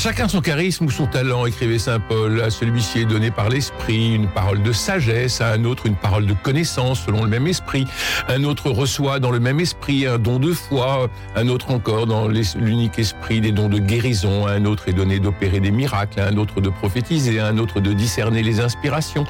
Chacun son charisme ou son talent, écrivait Saint Paul. À celui-ci est donné par l'esprit une parole de sagesse, à un autre une parole de connaissance selon le même esprit. Un autre reçoit dans le même esprit un don de foi, un autre encore dans l'unique esprit des dons de guérison. À un autre est donné d'opérer des miracles, à un autre de prophétiser, à un autre de discerner les inspirations.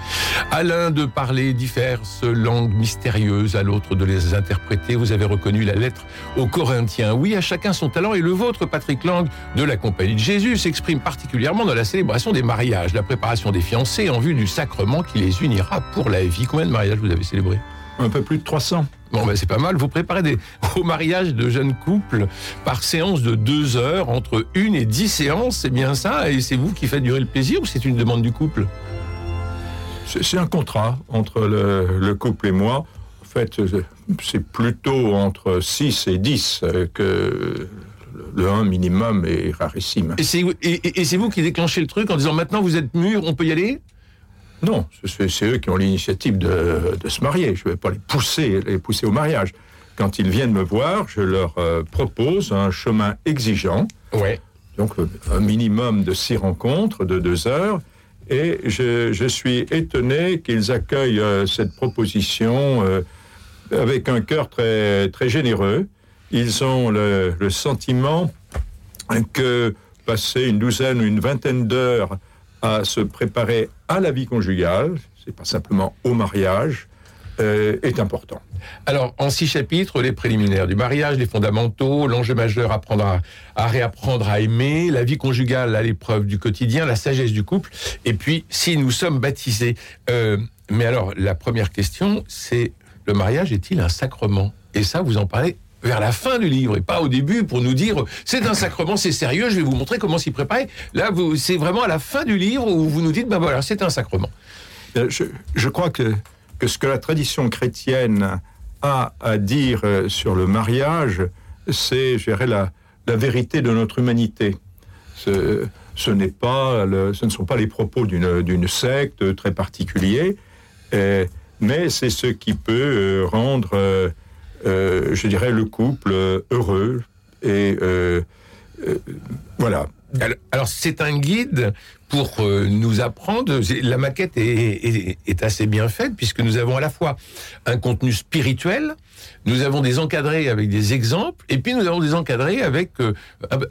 À l'un de parler diverses langues mystérieuses, à l'autre de les interpréter. Vous avez reconnu la lettre aux Corinthiens. Oui, à chacun son talent et le vôtre, Patrick Lang, de la Compagnie de Jésus s'exprime particulièrement dans la célébration des mariages, la préparation des fiancés en vue du sacrement qui les unira pour la vie. Combien de mariages vous avez célébrés? Un peu plus de 300. Bon, ben c'est pas mal. Vous préparez des, au mariage de jeunes couples par séance de deux heures, entre une et dix séances, c'est bien ça? Et c'est vous qui faites durer le plaisir ou c'est une demande du couple? C'est un contrat entre le, le, couple et moi. En fait, c'est plutôt entre 6 et 10 que le 1 minimum est rarissime. Et c'est vous qui déclenchez le truc en disant maintenant vous êtes mûr, on peut y aller? Non, c'est eux qui ont l'initiative de, se marier. Je ne vais pas les pousser, les pousser au mariage. Quand ils viennent me voir, je leur euh, propose un chemin exigeant. Ouais. Donc euh, un minimum de six rencontres de deux heures. Et je, suis étonné qu'ils accueillent euh, cette proposition avec un cœur très, très généreux ils ont le, sentiment que passer une douzaine ou une vingtaine d'heures à se préparer à la vie conjugale, c'est pas simplement au mariage, euh, est important. Alors, en six chapitres, les préliminaires du mariage, les fondamentaux, l'enjeu majeur, apprendre à, réapprendre à aimer, la vie conjugale à l'épreuve du quotidien, la sagesse du couple, et puis si nous sommes baptisés. Euh, mais alors, la première question, c'est le mariage est-il un sacrement? Et ça, vous en parlez vers la fin du livre et pas au début pour nous dire c'est un sacrement, c'est sérieux, je vais vous montrer comment s'y préparer. Là, c'est vraiment à la fin du livre où vous nous dites ben voilà, c'est un sacrement. Euh, je, crois que, que ce que la tradition chrétienne a à dire euh, sur le mariage, c'est, je dirais, la, la vérité de notre humanité. Ce, ce n'est pas, ce ne sont pas les propos d'une secte très particulier, euh, mais c'est ce qui peut rendre je dirais, le couple heureux. Et euh, euh, voilà. Alors, c'est un guide pour nous apprendre. La maquette est, est, assez bien faite puisque nous avons à la fois un contenu spirituel, nous avons des encadrés avec des exemples, et puis nous avons des encadrés avec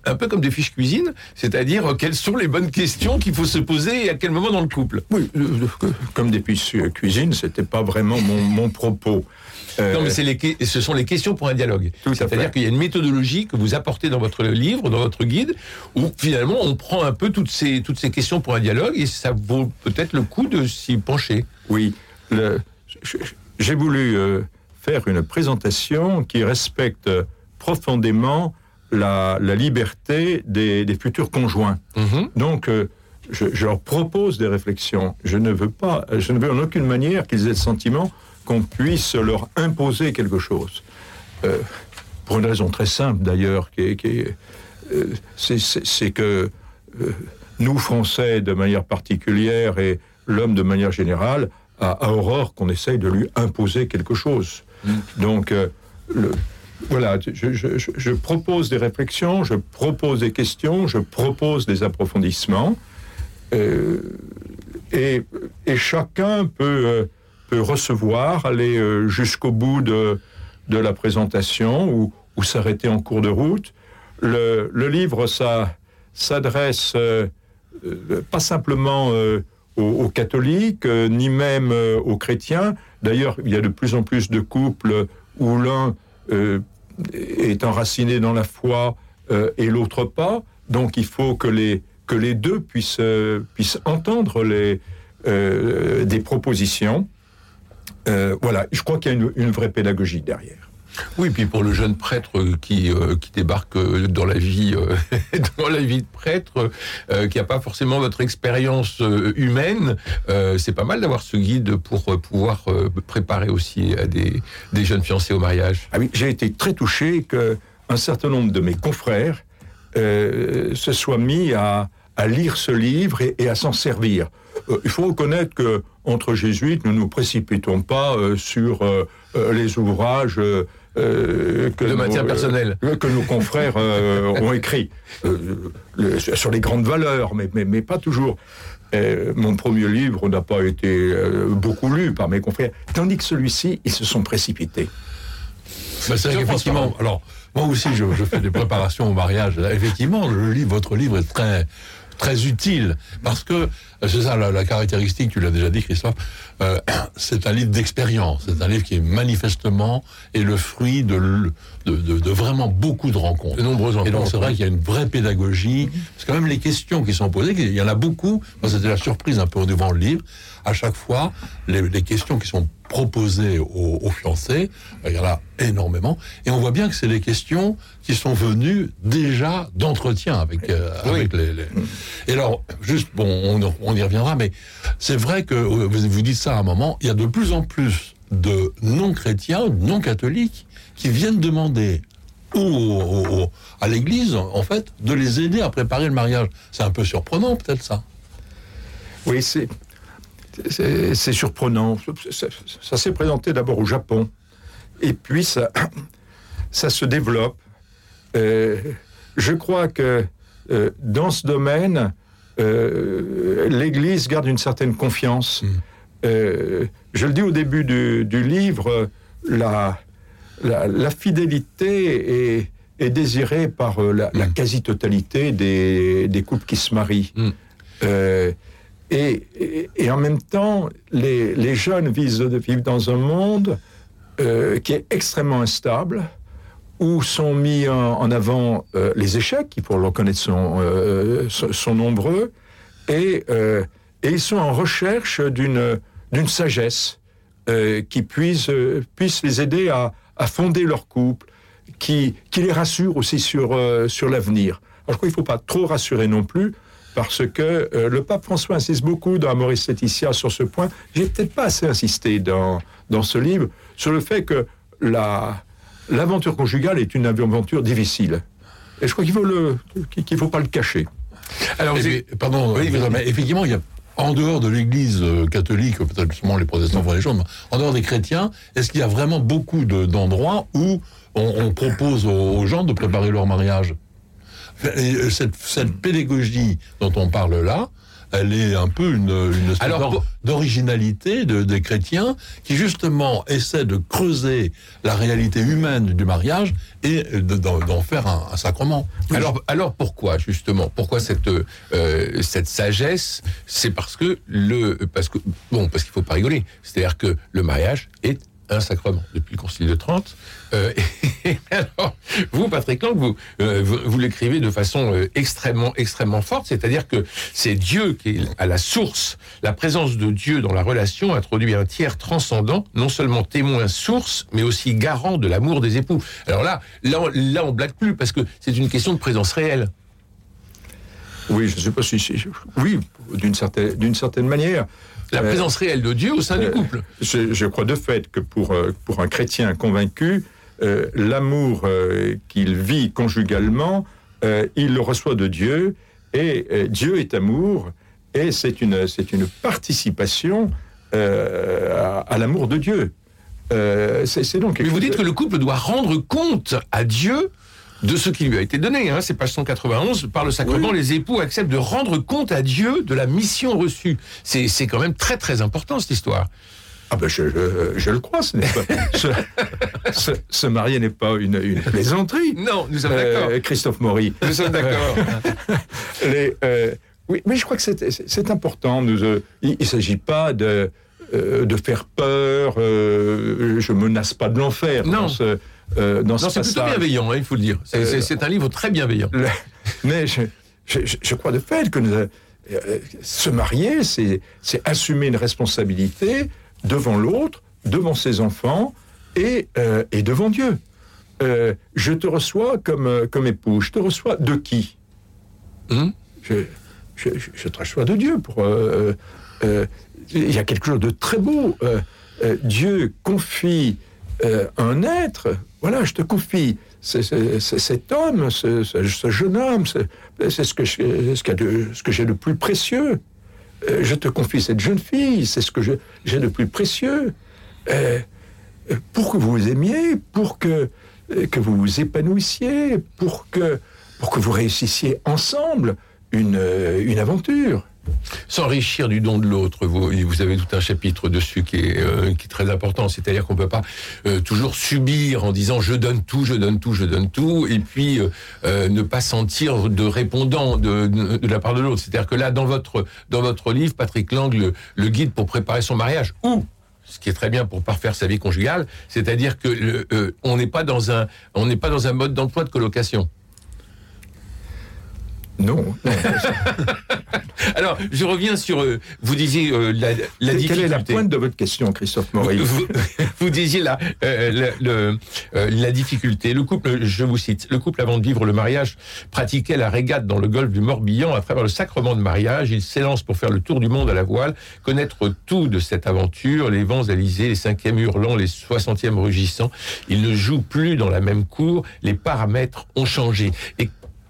un, peu comme des fiches cuisine, c'est-à-dire quelles sont les bonnes questions qu'il faut se poser et à quel moment dans le couple. Oui, comme des fiches cuisine, c'était pas vraiment mon, mon propos. Euh, non, mais les, ce sont les questions pour un dialogue. C'est-à-dire qu'il y a une méthodologie que vous apportez dans votre livre, dans votre guide, où finalement on prend un peu toutes ces, toutes ces questions pour un dialogue et ça vaut peut-être le coup de s'y pencher. Oui, j'ai voulu euh, faire une présentation qui respecte profondément la, liberté des, futurs conjoints. Mm-hmm. Donc, euh, je, je, leur propose des réflexions. Je ne veux pas, je ne veux en aucune manière qu'ils aient le sentiment qu'on puisse leur imposer quelque chose. Euh, pour une raison très simple d'ailleurs, qui, euh, c'est que euh, nous, Français, de manière particulière, et l'homme de manière générale, a, Aurore qu'on essaye de lui imposer quelque chose. Mm. Donc, le, voilà, je, je, propose des réflexions, je propose des questions, je propose des approfondissements, et, et, chacun peut peut recevoir, aller euh, jusqu'au bout de, de la présentation ou, ou s'arrêter en cours de route. Le, le livre, ça s'adresse euh, euh, pas simplement aux, catholiques, ni même aux chrétiens. D'ailleurs, il y a de plus en plus de couples où l'un est enraciné dans la foi et l'autre pas. Donc, il faut que les, que les deux puissent, puissent entendre les, des propositions. Euh, voilà, je crois qu'il y a une, vraie pédagogie derrière. Oui, puis pour le jeune prêtre qui, euh, qui débarque euh, dans la vie euh, dans la vie de prêtre, qui n'a pas forcément votre expérience humaine, c'est pas mal d'avoir ce guide pour pouvoir préparer aussi à des, des jeunes fiancés au mariage. Ah oui, j'ai été très touché que un certain nombre de mes confrères se soient mis à, lire ce livre et, et à s'en servir. il faut reconnaître que entre jésuites, nous ne nous précipitons pas sur les ouvrages euh, que de maintien personnel euh, que nos confrères euh, ont écrit sur les grandes valeurs, mais, mais, mais pas toujours. mon premier livre n'a pas été beaucoup lu par mes confrères, tandis que celui-ci, ils se sont précipités. Bah, effectivement, alors, moi aussi, je, je, fais des préparations au mariage. Effectivement, le livre, votre livre est très, très utile parce que c'est ça la, caractéristique, tu l'as déjà dit Christophe, euh, c'est un livre d'expérience, c'est un livre qui est manifestement est le fruit de, de, de, vraiment beaucoup de rencontres. De nombreuses rencontres. Et donc c'est vrai qu'il y a une vraie pédagogie, parce que même les questions qui sont posées, il y en a beaucoup, c'était la surprise un peu devant le livre, à chaque fois, les, les questions qui sont proposées aux, aux, fiancés, il y en a énormément, et on voit bien que c'est des questions qui sont venues déjà d'entretien avec, euh, avec les, les, Et alors, juste, bon, on, on y reviendra, mais c'est vrai que euh, vous, vous dites ça à un moment, il y a de plus en plus de non-chrétiens, non-catholiques, qui viennent demander ou à l'Église, en fait, de les aider à préparer le mariage. C'est un peu surprenant, peut-être ça. Oui, c'est c'est surprenant. Ça, s'est présenté d'abord au Japon, et puis ça, ça se développe. Euh, je crois que euh, dans ce domaine, euh, l'Église garde une certaine confiance. Mm. Je le dis au début du, du livre, la, la, la, fidélité est, est désirée par la, mm. la quasi-totalité des, des, couples qui se marient. Mm. Euh, et, et, en même temps, les, les jeunes vivent dans un monde euh, qui est extrêmement instable, où sont mis en, en avant euh, les échecs, qui pour le reconnaître sont, euh, sont nombreux, et, et, ils sont en recherche d'une sagesse euh, qui puisse, euh, puisse les aider à, à, fonder leur couple, qui, qui les rassure aussi sur, euh, sur l'avenir. Alors je crois qu'il ne faut pas trop rassurer non plus, parce que euh, le pape François insiste beaucoup dans Amoris Laetitia sur ce point. J'ai peut-être pas assez insisté dans, dans ce livre sur le fait que la, l'aventure conjugale est une aventure difficile. Et je crois qu'il faut le, qu'il faut pas le cacher. Alors, pardon, oui, mais effectivement, il y a en dehors de l'Église euh, catholique, peut-être seulement les protestants font les choses, mais en dehors des chrétiens, est-ce qu'il y a vraiment beaucoup d'endroits où on, on, propose aux, gens de préparer leur mariage? Cette, cette pédagogie dont on parle là, elle est un peu une, une espèce d'originalité de, des chrétiens qui justement essaient de creuser la réalité humaine du mariage et d'en faire un, un, sacrement. Alors, alors pourquoi justement Pourquoi cette euh, cette sagesse? C'est parce que le parce que bon parce qu'il faut pas rigoler. C'est-à-dire que le mariage est un sacrement depuis le Concile de Trente. Euh, alors, vous, Patrick Lang, vous, euh, vous, vous l'écrivez de façon euh, extrêmement, extrêmement forte, c'est-à-dire que c'est Dieu qui est à la source, la présence de Dieu dans la relation introduit un tiers transcendant, non seulement témoin source, mais aussi garant de l'amour des époux. Alors là, là, là on blague plus parce que c'est une question de présence réelle. Oui, je ne sais pas si, si oui, d'une certaine, d'une certaine manière. La présence euh, réelle de Dieu au sein euh, du couple. Je, je, crois de fait que pour, euh, pour un chrétien convaincu, euh, l'amour euh, qu'il vit conjugalement, euh, il le reçoit de Dieu, et Dieu est amour, et c'est une, c'est une participation à, à l'amour de Dieu. c'est donc. Mais vous dites que le couple doit rendre compte à Dieu de ce qui lui a été donné. Hein. C'est page 191. Par le sacrement, oui. les époux acceptent de rendre compte à Dieu de la mission reçue. C'est quand même très très important cette histoire. Ah ben je, je, je le crois, ce n'est pas se, se, se, marier n'est pas une, une plaisanterie. Non, nous sommes euh, d'accord. Christophe Maury. Nous sommes d'accord. euh, oui, mais je crois que c'est important. Nous, euh, il ne s'agit pas de euh, de faire peur. Euh, je menace pas de l'enfer. Non. Dans ce, euh, dans non, c'est plutôt bienveillant, hein, il faut le dire. C'est un livre très bienveillant. Le, mais je, je, je, crois de fait que nous, se marier, c'est assumer une responsabilité devant l'autre, devant ses enfants et, euh, et devant Dieu. euh, je te reçois comme, euh, comme époux. Je te reçois de qui? Hum je, je, te reçois de Dieu. Pour, euh, euh, il y a quelque chose de très beau. Euh, euh, Dieu confie euh, un être. Voilà, je te confie cet homme, ce, jeune homme. C'est ce que j'ai de plus précieux. Euh, je te confie cette jeune fille. C'est ce que j'ai de plus précieux. Euh, euh, pour que vous vous aimiez, pour que, vous vous épanouissiez, pour que, vous réussissiez ensemble une aventure. S'enrichir du don de l'autre, vous, avez tout un chapitre dessus qui est, euh, très important. C'est-à-dire qu'on peut pas euh, toujours subir en disant je donne tout, je donne tout, je donne tout, et puis euh, ne pas sentir de répondant de, la part de l'autre. C'est-à-dire que là, dans votre livre, Patrick Lang le, guide pour préparer son mariage, ou ce qui est très bien pour parfaire sa vie conjugale, c'est-à-dire que n'est pas dans un mode d'emploi de colocation. Non. non. Alors, je reviens sur euh, vous disiez euh, la, la difficulté. Quelle est la pointe de votre question, Christophe Maury Vous, vous disiez là, euh, le- la difficulté. Le couple, je vous cite, le couple avant de vivre le mariage pratiquait la régate dans le golfe du Morbihan. À travers le sacrement de mariage, il s'élance pour faire le tour du monde à la voile, connaître tout de cette aventure, les vents alizés, les cinquièmes hurlants, les soixantièmes rugissants. Il ne joue plus dans la même cour, les paramètres ont changé. Et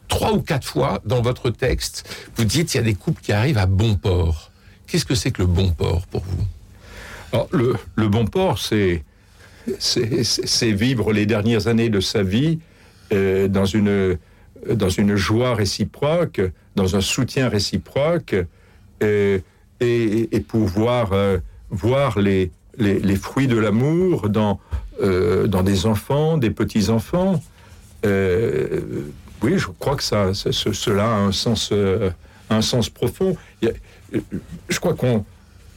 trois ou quatre fois dans votre texte, vous dites il y a des couples qui arrivent à bon port. Qu'est-ce que c'est que le bon port pour vous? Le, bon port, c'est vivre les dernières années de sa vie euh, dans, une, joie réciproque, dans un soutien réciproque, euh, et, pouvoir euh, voir les, fruits de l'amour dans, des enfants, des petits-enfants. Oui, je crois que ça, ça- ce- cela a un sens, euh, un sens profond. Euh, je crois qu'on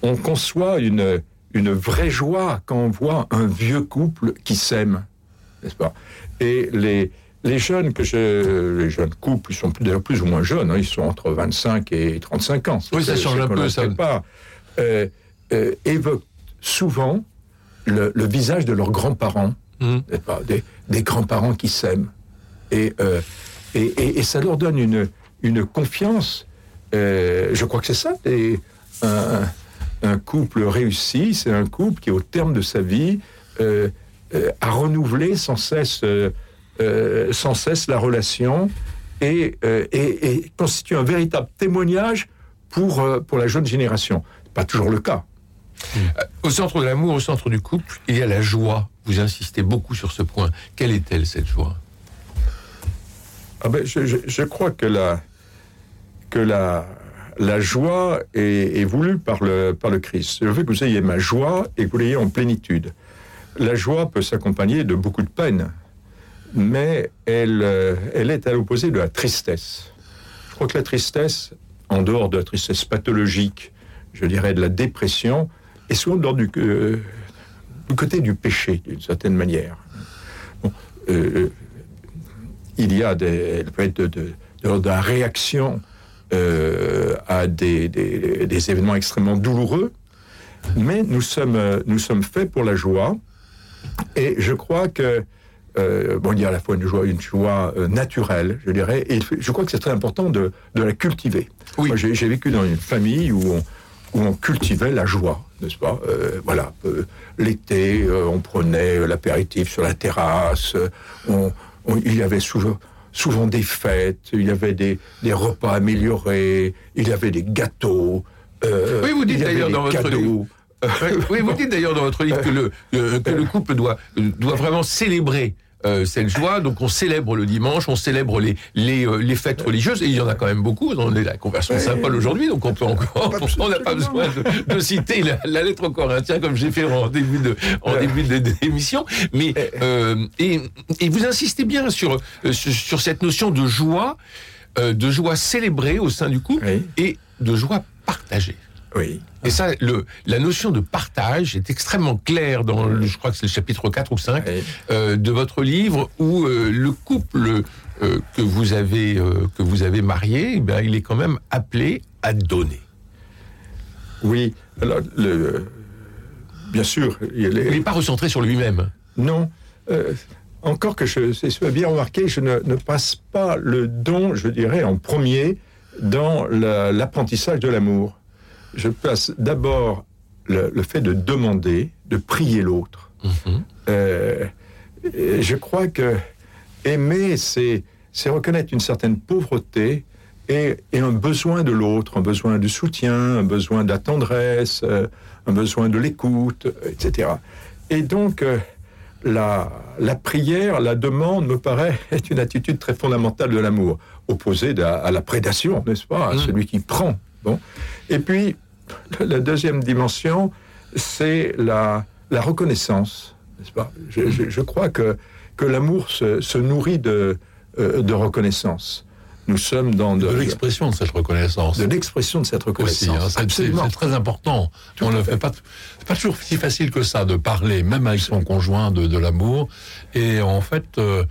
on conçoit une, une vraie joie quand on voit un vieux couple qui s'aime, n'est-ce pas? Et les, les jeunes que je, les jeunes couples, ils sont d'ailleurs plus ou moins jeunes, hein, ils sont entre 25 et 35 ans. Oui, ça change un peu, ça. Pas, euh, euh, évoquent souvent le, le visage de leurs grands-parents, des, des grands-parents qui s'aiment. Et, euh, et, ça leur donne une, une confiance. euh, je crois que c'est ça. Et un, couple réussi, c'est un couple qui, au terme de sa vie, euh, euh, a renouvelé sans cesse, sans cesse la relation et, constitue un véritable témoignage pour, pour la jeune génération. Pas toujours le cas. Au centre de l'amour, au centre du couple, il y a la joie. Vous insistez beaucoup sur ce point. Quelle est-elle, cette joie? Ah ben, je, je- crois que la, que la, la joie est, voulue par le, par le Christ. Je veux que vous ayez ma joie et que vous l'ayez en plénitude. La joie peut s'accompagner de beaucoup de peine, mais elle, euh, elle est à l'opposé de la tristesse. Je crois que la tristesse, en dehors de la tristesse pathologique, je dirais de la dépression, est souvent euh, du côté du péché, d'une certaine manière. Bon, euh, il y a des, elle peut être de, de, de- la réaction euh, à des, des- des événements extrêmement douloureux, mais nous sommes, euh, nous sommes faits pour la joie, et je crois que euh, bon, il y a à la fois une joie, une joie euh, naturelle, je dirais, et je crois que c'est très important de, de la cultiver. Oui. J'ai vécu dans une famille où on, où on cultivait la joie, n'est-ce pas? Euh, Voilà, l'été, on prenait l'apéritif sur la terrasse, on- on- il y avait souvent, souvent des fêtes, il y avait des, des repas améliorés, il y avait des gâteaux. euh, Oui, vous dites d'ailleurs dans votre livre. Oui, oui, vous dites d'ailleurs dans votre livre que le, euh, que le couple doit, doit vraiment célébrer euh, cette joie. Donc on célèbre le dimanche, on célèbre les, les, euh, les fêtes religieuses, et il y en a quand même beaucoup. On est la conversion de Saint-Paul aujourd'hui, donc on peut encore, on n'a pas besoin de, de citer la, la lettre aux Corinthiens comme j'ai fait en début de, en début de- d'émission. Mais euh, et, et vous insistez bien sur, euh, sur, sur cette notion de joie, euh, de joie célébrée au sein du couple Oui. et de joie partagée. Oui. Et ça, le, la notion de partage est extrêmement claire dans, le, je crois que c'est le chapitre 4 ou 5 Oui. euh, de votre livre, où euh, le couple euh, que, vous avez, que vous avez marié, eh bien, il est quand même appelé à donner. Oui, alors, le, bien sûr, il n'est pas recentré sur lui-même. non. encore que je c'est bien remarqué, je ne, ne passe pas le don, je dirais, en premier dans la- l'apprentissage de l'amour. Je place d'abord le, le fait de demander, de prier l'autre. Euh, et je crois que aimer, c'est reconnaître une certaine pauvreté et, et un besoin de l'autre, un besoin de soutien, un besoin de la tendresse, euh, un besoin de l'écoute, etc. Et donc, euh, la, la prière, la demande, me paraît être une attitude très fondamentale de l'amour, opposée à, à la prédation, n'est-ce pas, à celui qui prend. Bon. Et puis, la deuxième dimension, c'est la, la reconnaissance, n'est-ce pas? Je, je- je crois que, que l'amour se, se nourrit de, euh, de reconnaissance. Nous sommes dans de, De l'expression de cette reconnaissance. de l'expression de cette reconnaissance. hein, c'est- c'est Absolument. c'est très important. Tout On ne fait. fait pas. C'est pas toujours si facile que ça de parler, même avec son conjoint, de, de l'amour. Et en fait, euh,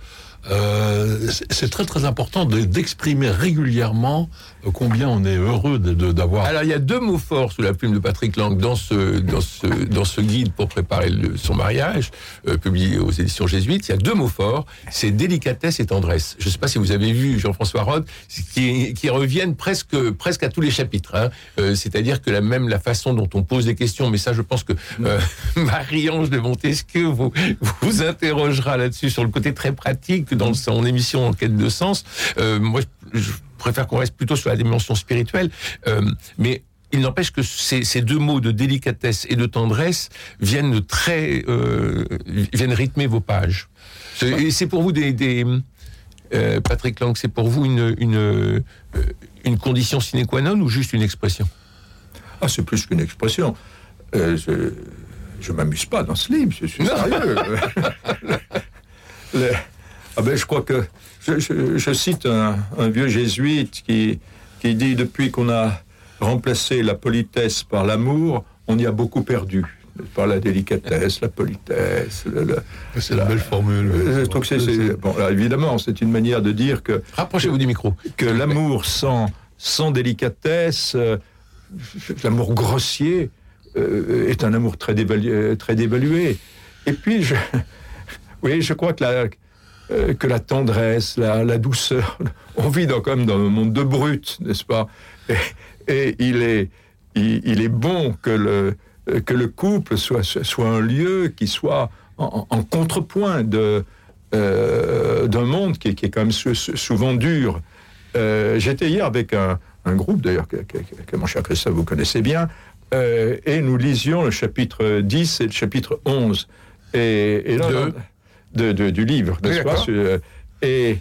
euh, c'est très très important de- d'exprimer régulièrement euh, combien on est heureux de- de- d'avoir. Alors, il y a deux mots forts sous la plume de Patrick Lang dans ce, dans ce, dans ce guide pour préparer son mariage, euh, publié aux éditions jésuites. Il y a deux mots forts, c'est délicatesse et tendresse. Je ne sais pas si vous avez vu Jean-François Rode, qui, qui reviennent presque, presque à tous les chapitres. hein. Euh, C'est-à-dire que la même la façon dont on pose des questions, mais ça, je pense que Marie-Ange de Montesquieu vous, vous interrogera là-dessus sur le côté très pratique dans son émission En quête de sens. Euh, moi, je, préfère qu'on reste plutôt sur la dimension spirituelle, euh, mais il n'empêche que ces, ces deux mots de délicatesse et de tendresse viennent très euh, viennent rythmer vos pages. C'est- Et c'est pour vous des, des euh, Patrick Lang, c'est pour vous une une une condition sine qua non ou juste une expression? Ah, c'est plus qu'une expression. Euh, je je m'amuse pas dans ce livre, je suis sérieux. Le- ah ben, je crois que je, je- je cite un, un vieux jésuite qui, qui dit depuis qu'on a remplacé la politesse par l'amour, on y a beaucoup perdu. Par la délicatesse, la politesse. le- le- C'est la belle formule. je trouve que c'est- c'est- bon, là, évidemment, c'est une manière de dire que Rapprochez-vous du micro. que l'amour sans, sans délicatesse, euh, l'amour grossier, euh, est un amour très dévalué, très dévalué. Et puis, je, oui, je crois que la, euh, que la tendresse, la, la douceur, on vit dans, comme dans un monde de brutes, n'est-ce pas? Et, et il, est, il, il est bon que le, que le couple soit, soit un lieu qui soit en, en contrepoint de, euh, d'un monde qui, est- qui est quand même sou- sou- souvent dur. Euh, J'étais hier avec un, un groupe, d'ailleurs, que, que- que mon cher Christophe, vous connaissez bien, euh, et nous lisions le chapitre 10 et le chapitre 11. Et, De de- de- du livre, n'est-ce pas? Sur- Et,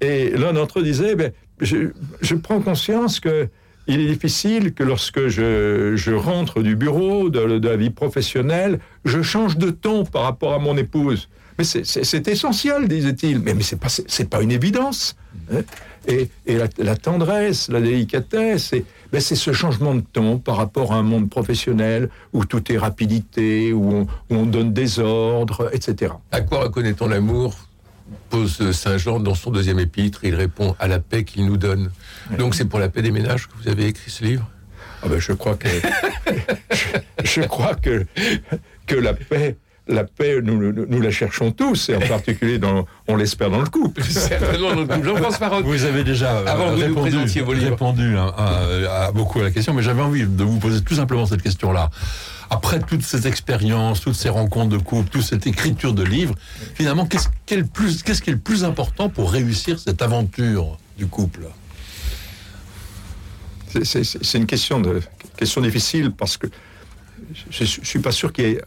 et l'un d'entre eux disait, ben, je, je prends conscience que il est difficile que lorsque je, je rentre du bureau, de, de la vie professionnelle, je change de ton par rapport à mon épouse. Mais c'est- essentiel, disait-il. Mais, mais c'est pas, une évidence. hein. Et, et la, la tendresse, la délicatesse, c'est ben c'est ce changement de ton par rapport à un monde professionnel où tout est rapidité, où on, où on donne des ordres, etc. À quoi reconnaît-on l'amour pose Saint Jean dans son deuxième épître. Il répond à la paix qu'il nous donne. Donc c'est pour la paix des ménages que vous avez écrit ce livre? Ah ben, je crois que je, je crois que que la paix la paix nous, nous, nous la cherchons tous et en particulier dans on l'espère dans le couple. Certainement, notre couple. Jean-François Roth. Vous avez déjà euh, Avant vous nous répondu, présentiez vos livres. répondu hein, à, à beaucoup à la question, mais j'avais envie de vous poser tout simplement cette question-là. Après toutes ces expériences, toutes ces rencontres de couple, toute cette écriture de livres, finalement, qu'est-ce qui est le plus, qu'est-ce qui est le plus important pour réussir cette aventure du couple? C'est- une question de question difficile parce que je, je suis pas sûr qu'il y ait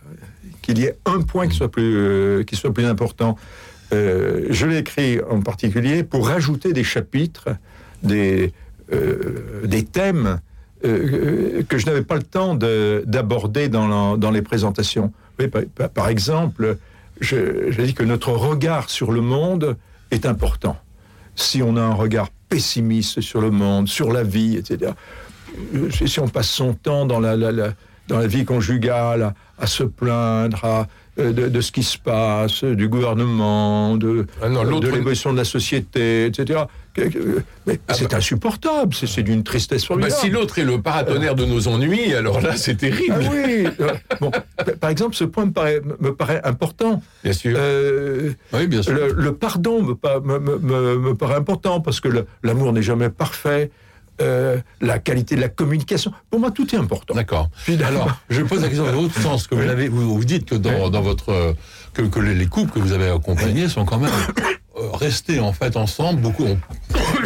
qu'il y ait un point qui soit plus euh, qui soit plus important. Euh, je l'ai écrit en particulier pour rajouter des chapitres, des euh, des thèmes que je n'avais pas le temps de- d'aborder dans, dans les présentations. Par, exemple, je, je dis que notre regard sur le monde est important. Si on a un regard pessimiste sur le monde, sur la vie, etc., si on passe son temps dans la- dans la vie conjugale à, à se plaindre, à, euh, de, de ce qui se passe, du gouvernement, de, Ah de l'évolution de la société, etc. Mais Ah c'est bah- insupportable, c'est d'une tristesse Bah, formidable. si l'autre est le paratonnerre de nos ennuis, alors là, c'est Ah terrible. oui. euh, bon, par exemple, ce point me paraît, me paraît important. Bien sûr. Euh, Oui, bien sûr. le, le pardon me, pa- me- me- me- me paraît important parce que l'amour n'est jamais parfait. Euh, la qualité de la communication. Pour moi, tout est important. D'accord. Alors, je pose la question dans l'autre sens. Que vous, l'avez- vous, vous dites que dans, dans votre que, que les, les couples que vous avez accompagnés sont quand même euh, restés en fait ensemble. Beaucoup ont,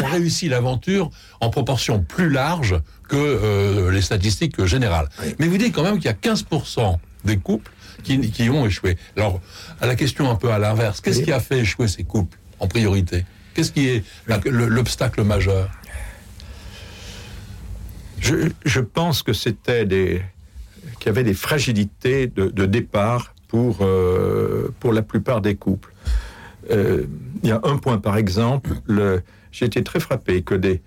ont réussi l'aventure en proportion plus large que euh, les statistiques générales. Mais vous dites quand même qu'il y a 15% des couples qui, qui ont échoué. Alors, à la question un peu à l'inverse, qu'est-ce qui a fait échouer ces couples en priorité? Qu'est-ce qui est l'obstacle majeur? Je, pense que c'était des qu'il y avait des fragilités de, départ pour euh, pour la plupart des couples. Euh, il y a un point par exemple, le- j'ai été très frappé que des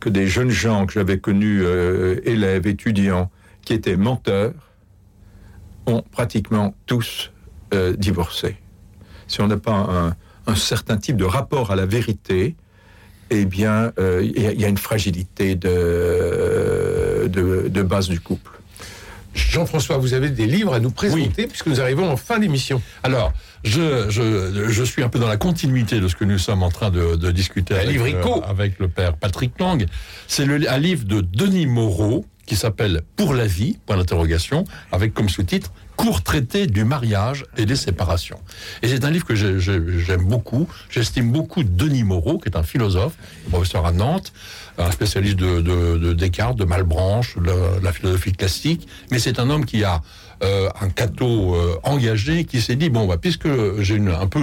que, des jeunes gens que j'avais connus euh, élèves étudiants qui étaient menteurs ont pratiquement tous divorcé. Si on n'a pas un certain type de rapport à la vérité, eh bien, euh, il y, a- il y a une fragilité de, de, de base du couple. Jean-François, vous avez des livres à nous présenter puisque nous arrivons en fin d'émission. Alors, je, je, je suis un peu dans la continuité de ce que nous sommes en train de, de discuter avec, euh, avec le père Patrick Lang. C'est le- un livre de Denis Moreau qui s'appelle Pour la vie, point d'interrogation, avec comme sous-titre Court traité du mariage et des séparations. Et c'est un livre que j'ai- j'ai- j'aime beaucoup. J'estime beaucoup Denis Moreau, qui est un philosophe, professeur à Nantes, un spécialiste de, de- de Descartes, de Malebranche, de la, philosophie classique. Mais c'est un homme qui a euh, un cateau euh, engagé, qui s'est dit bon, bah, puisque j'ai une, un peu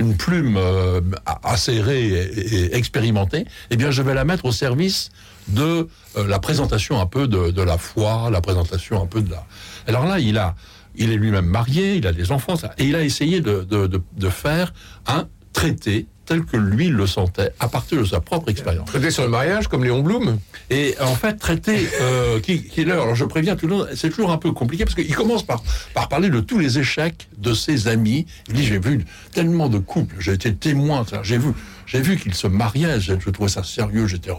une plume euh, acérée et, et expérimentée, eh bien, je vais la mettre au service de euh, la présentation un peu de, de la foi, la présentation un peu de la. Alors là, il a, il est lui-même marié, il a des enfants, ça, et il a essayé de, de, de, faire un traité tel que lui le sentait à partir de sa propre expérience. Traité sur le mariage comme Léon Blum. Et en fait, traiter euh, qui, qui est l'heure. Alors je préviens tout le monde, c'est toujours un peu compliqué parce qu'il commence par, par parler de tous les échecs de ses amis. Il dit j'ai vu tellement de couples, j'ai été témoin, j'ai vu, j'ai vu qu'ils se mariaient, je, je trouvais ça sérieux, j'étais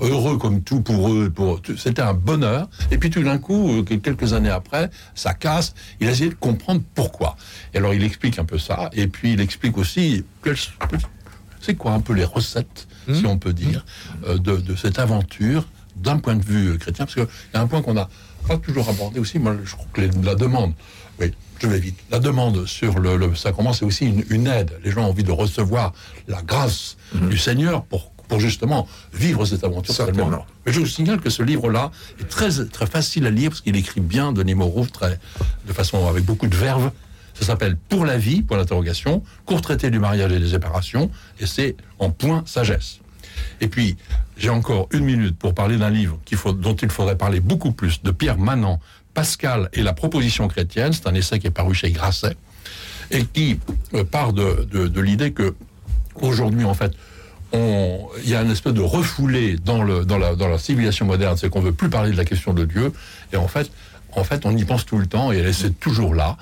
heureux comme tout pour eux, pour c'était un bonheur. Et puis tout d'un coup, euh, quelques années après, ça casse. Il a essayé de comprendre pourquoi. Et alors il explique un peu ça, et puis il explique aussi quelles- c'est quoi un peu les recettes, si on peut dire, euh, de, de cette aventure d'un point de vue euh, chrétien Parce qu'il y a un point qu'on n'a pas toujours abordé aussi, moi je crois que les- la demande, oui, je vais vite, la demande sur le, le sacrement, c'est aussi une, une aide. Les gens ont envie de recevoir la grâce du Seigneur pour, pour justement vivre cette aventure. Mais je vous signale que ce livre-là est très, très facile à lire parce qu'il écrit bien, Denis Moreau, très, de façon avec beaucoup de verve. Ça s'appelle Pour la vie, point d'interrogation, court traité du mariage et des séparations, et c'est en point sagesse. Et puis, j'ai encore une minute pour parler d'un livre faut, dont il faudrait parler beaucoup plus, de Pierre Manant, Pascal et la proposition chrétienne. C'est un essai qui est paru chez Grasset, et qui euh, part de, de, de l'idée que, aujourd'hui, en fait, il y a une espèce de refoulé dans, le, dans, la, dans la civilisation moderne, c'est qu'on veut plus parler de la question de Dieu, et en fait, en fait, on y pense tout le temps, et elle est toujours là.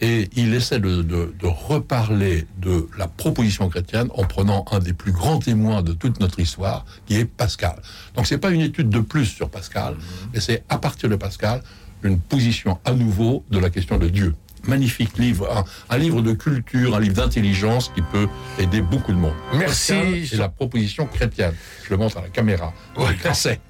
Et il essaie de, de- de reparler de la proposition chrétienne en prenant un des plus grands témoins de toute notre histoire, qui est Pascal. Donc c'est pas une étude de plus sur Pascal, mais c'est à partir de Pascal une position à nouveau de la question de Dieu. Magnifique livre, un, un livre de culture, un livre d'intelligence qui peut aider beaucoup de monde. Merci. Et la proposition chrétienne. Je le montre à la caméra. Ouais. Grasset.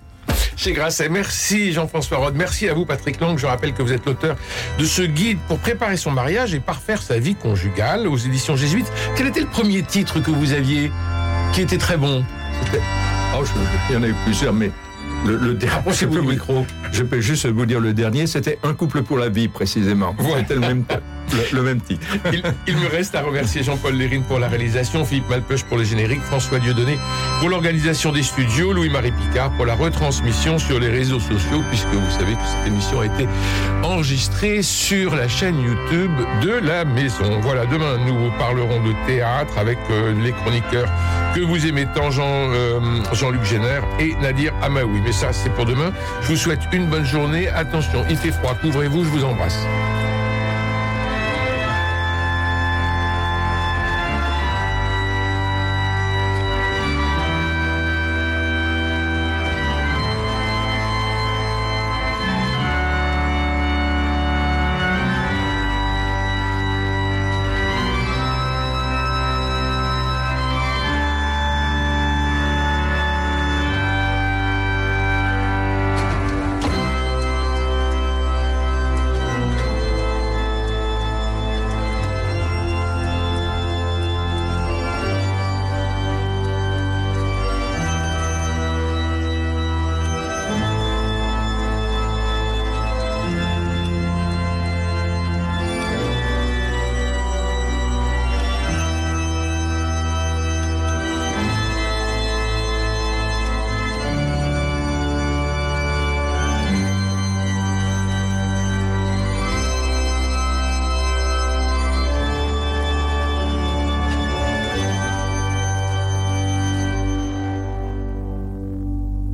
Chez Grasset. Merci Jean-François Rode. Merci à vous Patrick Lang. Je rappelle que vous êtes l'auteur de ce guide pour préparer son mariage et parfaire sa vie conjugale aux éditions jésuites. Quel était le premier titre que vous aviez qui était très bon? Oh, je- il y en a eu plusieurs, mais le, le dernier. Rapprochez-vous je peux vous- micro. Je peux juste vous dire le dernier, c'était Un couple pour la vie, précisément. Ouais. C'était le même, le, même titre. Il, me reste à remercier Jean-Paul Lérine pour la réalisation, Philippe Malpeuch pour les génériques, François Dieudonné pour l'organisation des studios, Louis-Marie Picard pour la retransmission sur les réseaux sociaux, puisque vous savez que cette émission a été enregistrée sur la chaîne YouTube de la maison. Voilà, demain nous parlerons de théâtre avec euh, les chroniqueurs que vous aimez tant, Jean, euh, Jean-Luc Génère et Nadir Amaoui. Mais ça, c'est pour demain. Je vous souhaite une bonne journée. Attention, il fait froid, couvrez-vous, je vous embrasse.